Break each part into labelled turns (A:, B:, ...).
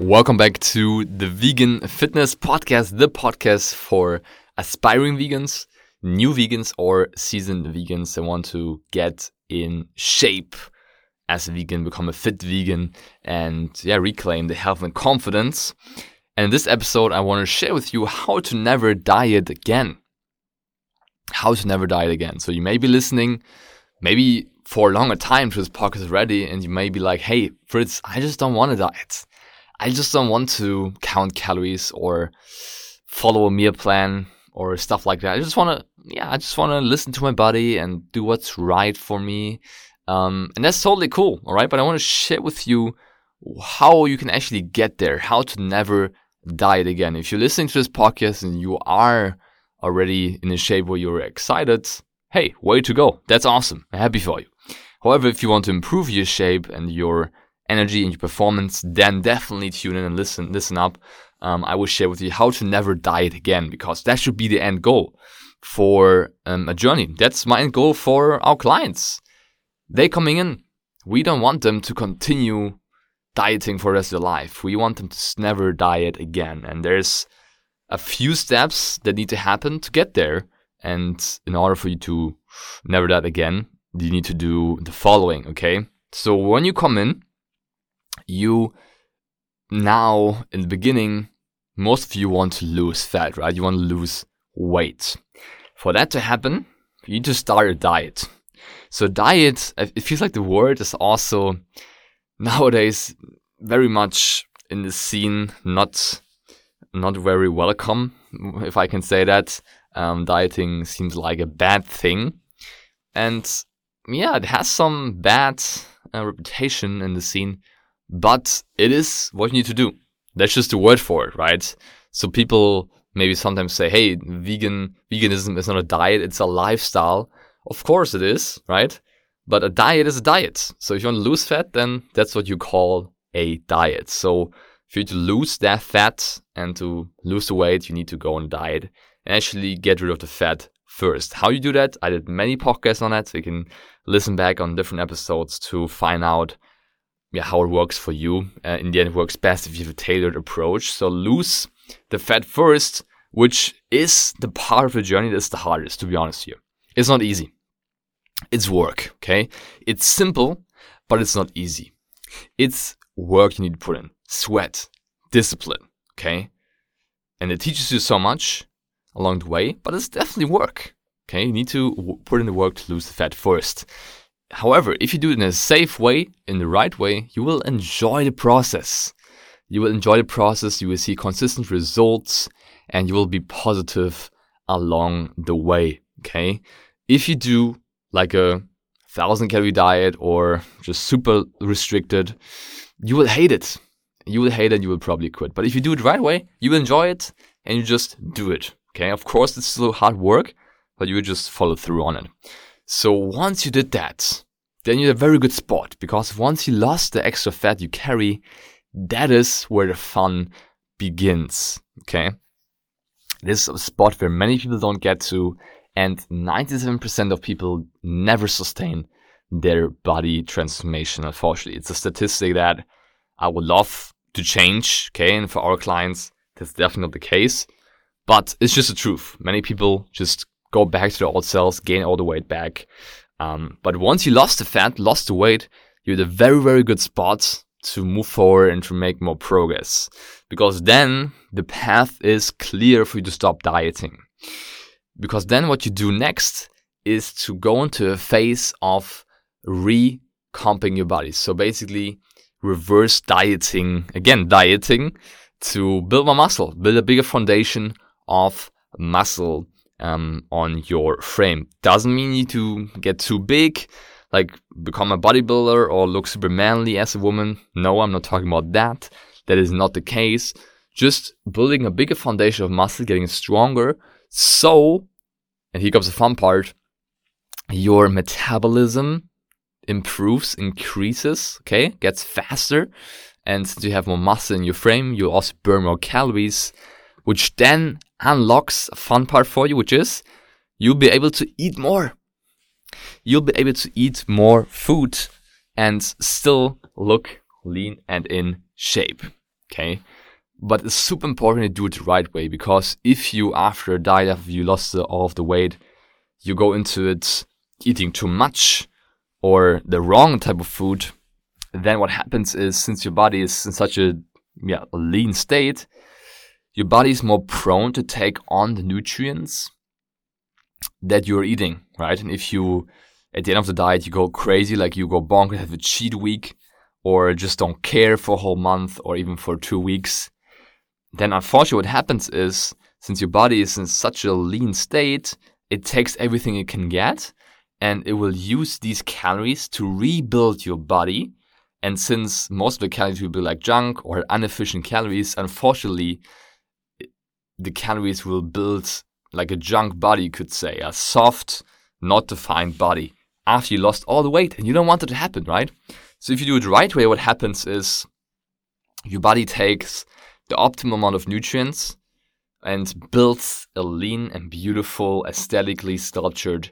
A: Welcome back to the Vegan Fitness Podcast, the podcast for aspiring vegans, new vegans, or seasoned vegans that want to get in shape as a vegan, become a fit vegan, and yeah, reclaim the health and confidence. And in this episode, I want to share with you how to never diet again. How to never diet again. So you may be listening, maybe for a longer time to this podcast already, and you may be like, hey, Fritz, I just don't want to diet. I just don't want to count calories or follow a meal plan or stuff like that. I just want to, yeah, I just want to listen to my body and do what's right for me. Um, and that's totally cool, all right? But I want to share with you how you can actually get there, how to never diet again. If you're listening to this podcast and you are already in a shape where you're excited, hey, way to go. That's awesome. I'm happy for you. However, if you want to improve your shape and your energy and your performance, then definitely tune in and listen listen up. Um, I will share with you how to never diet again because that should be the end goal for um, a journey. That's my end goal for our clients. They coming in, we don't want them to continue dieting for the rest of their life. We want them to never diet again. And there's a few steps that need to happen to get there. And in order for you to never diet again, you need to do the following, okay? So when you come in, you now in the beginning, most of you want to lose fat, right? You want to lose weight. For that to happen, you need to start a diet. So diet, it feels like the word is also nowadays very much in the scene, not not very welcome, if I can say that. Um, dieting seems like a bad thing, and yeah, it has some bad uh, reputation in the scene but it is what you need to do. That's just the word for it, right? So people maybe sometimes say, "Hey, vegan veganism is not a diet; it's a lifestyle." Of course, it is, right? But a diet is a diet. So if you want to lose fat, then that's what you call a diet. So for you to lose that fat and to lose the weight, you need to go on a diet and actually get rid of the fat first. How you do that? I did many podcasts on that, so you can listen back on different episodes to find out yeah, how it works for you. Uh, in the end, it works best if you have a tailored approach. So lose the fat first, which is the part of the journey that's the hardest, to be honest here. It's not easy. It's work, okay? It's simple, but it's not easy. It's work you need to put in, sweat, discipline, okay? And it teaches you so much along the way, but it's definitely work, okay? You need to put in the work to lose the fat first. However, if you do it in a safe way, in the right way, you will enjoy the process. You will enjoy the process, you will see consistent results, and you will be positive along the way. Okay. If you do like a thousand calorie diet or just super restricted, you will hate it. You will hate it, you will probably quit. But if you do it right way, you will enjoy it and you just do it. Okay. Of course, it's still hard work, but you will just follow through on it. So once you did that, then you're in a very good spot because once you lost the extra fat you carry, that is where the fun begins. Okay. This is a spot where many people don't get to, and 97% of people never sustain their body transformation. Unfortunately, it's a statistic that I would love to change. Okay. And for our clients, that's definitely not the case, but it's just the truth. Many people just go back to the old cells, gain all the weight back. Um, but once you lost the fat, lost the weight, you're in a very, very good spot to move forward and to make more progress. Because then the path is clear for you to stop dieting. Because then what you do next is to go into a phase of recomping your body. So basically, reverse dieting, again, dieting to build more muscle, build a bigger foundation of muscle um, on your frame. Doesn't mean you need to get too big, like become a bodybuilder or look super manly as a woman. No, I'm not talking about that. That is not the case. just building a bigger foundation of muscle, getting stronger. So, and here comes the fun part your metabolism improves, increases, okay, gets faster. And since you have more muscle in your frame, you also burn more calories, which then unlocks a fun part for you, which is you'll be able to eat more. You'll be able to eat more food and still look lean and in shape. Okay. But it's super important to do it the right way because if you, after a diet, after you lost the, all of the weight, you go into it eating too much or the wrong type of food, then what happens is since your body is in such a yeah, lean state, your body is more prone to take on the nutrients that you're eating, right? And if you, at the end of the diet, you go crazy, like you go bonkers, have a cheat week, or just don't care for a whole month or even for two weeks, then unfortunately what happens is, since your body is in such a lean state, it takes everything it can get and it will use these calories to rebuild your body. And since most of the calories will be like junk or inefficient calories, unfortunately, the calories will build like a junk body, you could say, a soft, not defined body after you lost all the weight. And you don't want it to happen, right? So if you do it right way, what happens is your body takes the optimal amount of nutrients and builds a lean and beautiful, aesthetically sculptured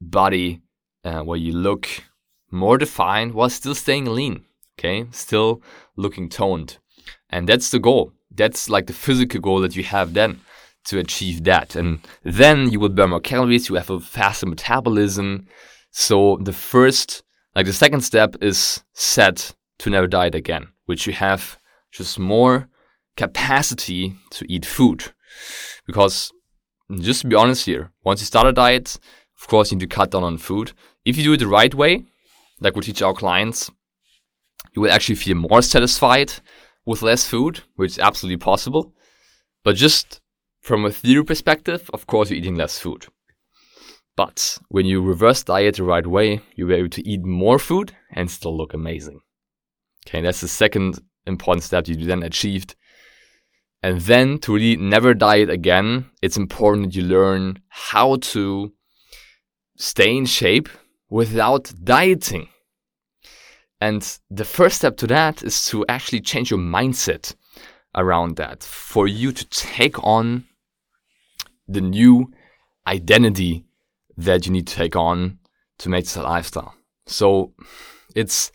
A: body uh, where you look more defined while still staying lean. Okay, still looking toned, and that's the goal. That's like the physical goal that you have then to achieve that, and then you will burn more calories. You have a faster metabolism. So the first, like the second step, is set to never diet again, which you have just more capacity to eat food, because just to be honest here, once you start a diet, of course, you need to cut down on food. If you do it the right way, like we teach our clients, you will actually feel more satisfied with less food, which is absolutely possible. But just from a theory perspective, of course, you're eating less food. But when you reverse diet the right way, you'll be able to eat more food and still look amazing. Okay, that's the second important step you then achieved. And then to really never diet again, it's important that you learn how to stay in shape without dieting. And the first step to that is to actually change your mindset around that for you to take on the new identity that you need to take on to make this a lifestyle. So it's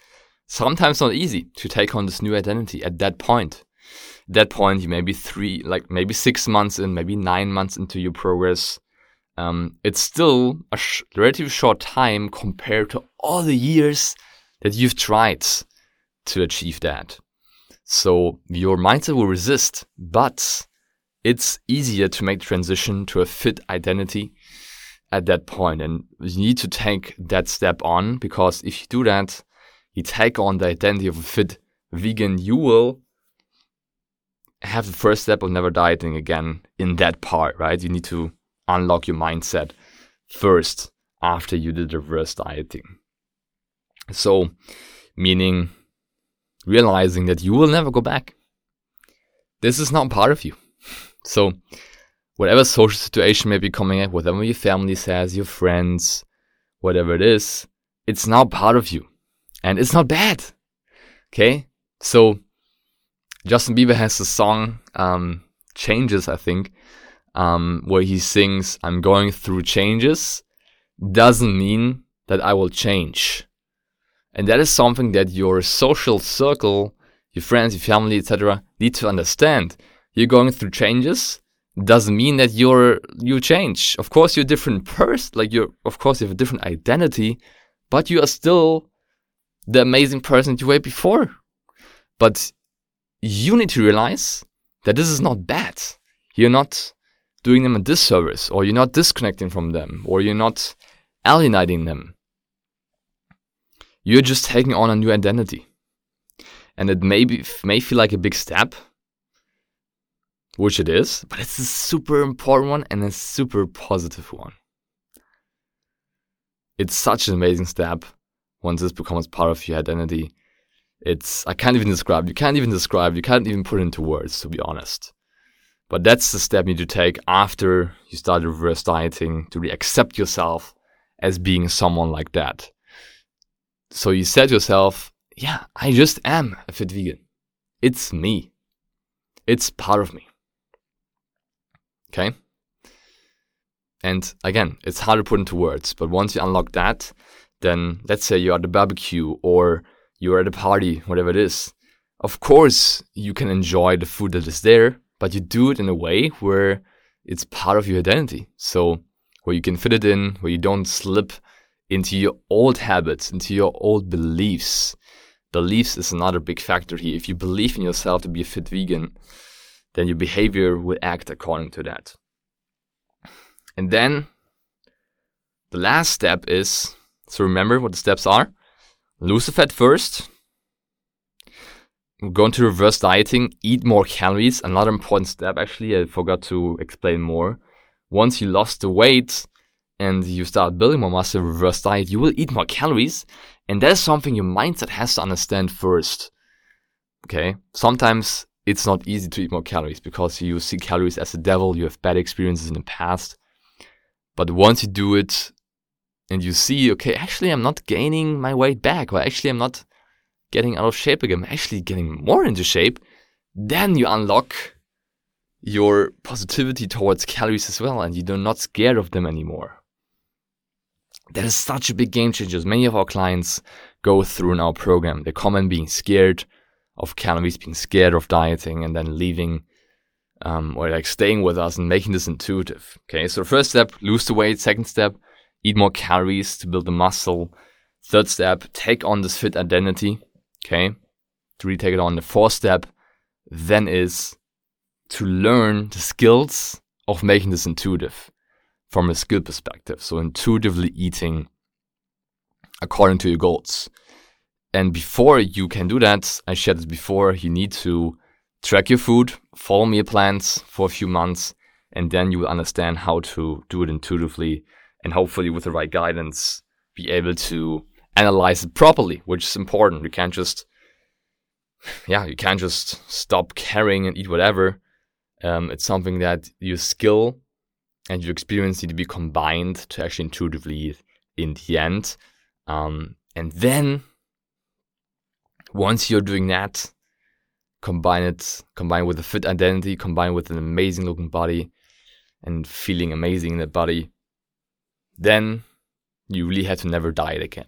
A: sometimes not easy to take on this new identity at that point. At that point, you may be three, like maybe six months in, maybe nine months into your progress um, it's still a sh- relatively short time compared to all the years that you've tried to achieve that. So your mindset will resist, but it's easier to make transition to a fit identity at that point. And you need to take that step on because if you do that, you take on the identity of a fit vegan, you will have the first step of never dieting again in that part, right? You need to unlock your mindset first after you did reverse dieting. So, meaning realizing that you will never go back. This is not part of you. So, whatever social situation may be coming up, whatever your family says, your friends, whatever it is, it's now part of you. And it's not bad. Okay? So, Justin Bieber has a song, um, Changes, I think, um, where he sings, I'm going through changes, doesn't mean that I will change. And that is something that your social circle, your friends, your family, etc., need to understand. You're going through changes doesn't mean that you're you change. Of course, you're a different person. Like you're, of course, you have a different identity, but you are still the amazing person you were before. But you need to realize that this is not bad. You're not doing them a disservice, or you're not disconnecting from them, or you're not alienating them. You're just taking on a new identity. And it may, be, may feel like a big step, which it is, but it's a super important one and a super positive one. It's such an amazing step once this becomes part of your identity. It's I can't even describe. You can't even describe. You can't even put it into words. To be honest, But that's the step you need to take after you start reverse dieting to really accept yourself as being someone like that. So you said to yourself, yeah, I just am a fit vegan. It's me. It's part of me. Okay? And again, it's hard to put into words, but once you unlock that, then let's say you're at a barbecue or you're at a party, whatever it is. Of course, you can enjoy the food that is there, but you do it in a way where it's part of your identity. So, where you can fit it in, where you don't slip into your old habits, into your old beliefs. Beliefs is another big factor here. If you believe in yourself to be a fit vegan, then your behavior will act according to that. And then the last step is so remember what the steps are lose the fat first, go into reverse dieting, eat more calories. Another important step, actually, I forgot to explain more. Once you lost the weight and you start building more muscle, reverse diet, you will eat more calories. And that is something your mindset has to understand first. Okay. Sometimes it's not easy to eat more calories because you see calories as a devil. You have bad experiences in the past. But once you do it and you see, okay, actually, I'm not gaining my weight back, or actually, I'm not getting out of shape again, I'm actually getting more into shape, then you unlock your positivity towards calories as well, and you're not scared of them anymore. That is such a big game changer. Many of our clients go through in our program. They come in being scared of calories, being scared of dieting, and then leaving um, or like staying with us and making this intuitive. Okay, so first step, lose the weight. Second step, eat more calories to build the muscle. Third step, take on this fit identity. Okay, to really take it on. The fourth step then is to learn the skills of making this intuitive from a skill perspective. So intuitively eating according to your goals. And before you can do that, I shared this before, you need to track your food, follow meal plans for a few months, and then you will understand how to do it intuitively and hopefully with the right guidance be able to analyze it properly, which is important. You can't just yeah, you can't just stop caring and eat whatever. Um, it's something that your skill and your experience need to be combined to actually intuitively in the end. Um, and then once you're doing that, combine it, combine with a fit identity, combine with an amazing looking body and feeling amazing in that body, then you really have to never diet again.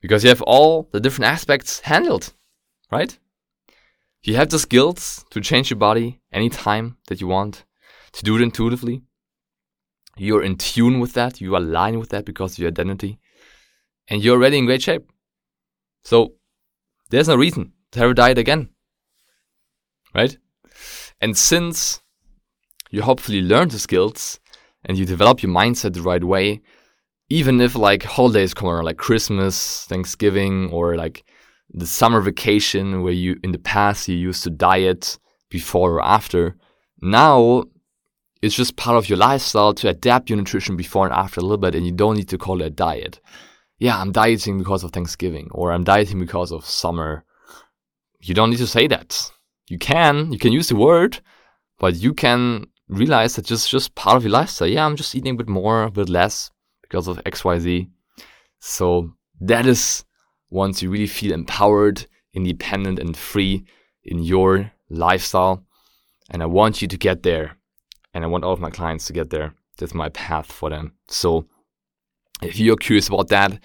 A: Because you have all the different aspects handled, right? You have the skills to change your body anytime that you want, to do it intuitively. You're in tune with that, you align with that because of your identity, and you're already in great shape. So there's no reason to have a diet again. Right? And since you hopefully learn the skills and you develop your mindset the right way, even if like holidays come around, like Christmas, Thanksgiving, or like the summer vacation where you in the past you used to diet before or after, now it's just part of your lifestyle to adapt your nutrition before and after a little bit, and you don't need to call it a diet. Yeah, I'm dieting because of Thanksgiving, or I'm dieting because of summer, you don't need to say that. You can, you can use the word, but you can realize that just just part of your lifestyle. Yeah, I'm just eating a bit more, a bit less because of XYZ. So that is once you really feel empowered, independent, and free in your lifestyle. And I want you to get there. And I want all of my clients to get there. That's my path for them. So if you're curious about that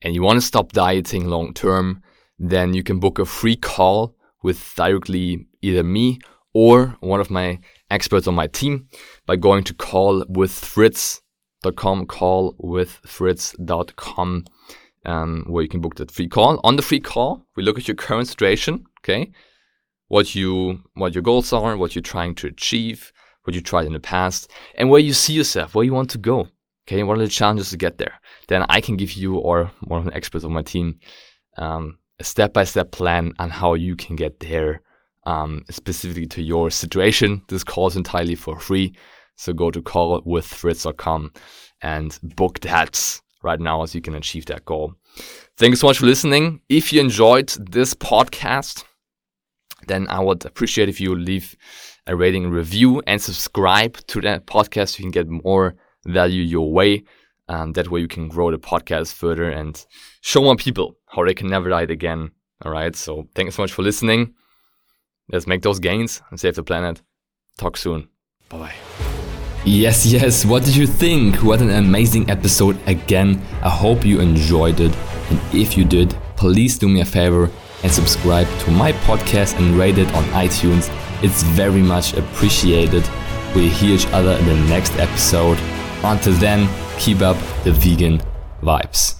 A: and you want to stop dieting long term, then you can book a free call with directly either me or one of my experts on my team by going to callwithfritz.com, callwithfritz.com, um, where you can book that free call. On the free call, we look at your current situation, okay? What you what your goals are, what you're trying to achieve, what you tried in the past, and where you see yourself, where you want to go. Okay, what are the challenges to get there? Then I can give you or one of the experts on my team um, a step by step plan on how you can get there um, specifically to your situation. This call is entirely for free. So go to callwithfritz.com and book that right now so you can achieve that goal. Thank you so much for listening. If you enjoyed this podcast, then I would appreciate if you leave a rating review and subscribe to that podcast so you can get more value your way. Um, that way you can grow the podcast further and show more people how they can never die again. All right. So thanks so much for listening. Let's make those gains and save the planet. Talk soon. Bye bye. Yes, yes. What did you think? What an amazing episode again. I hope you enjoyed it. And if you did, please do me a favor and subscribe to my podcast and rate it on iTunes. It's very much appreciated. We'll hear each other in the next episode. Until then, keep up the vegan vibes.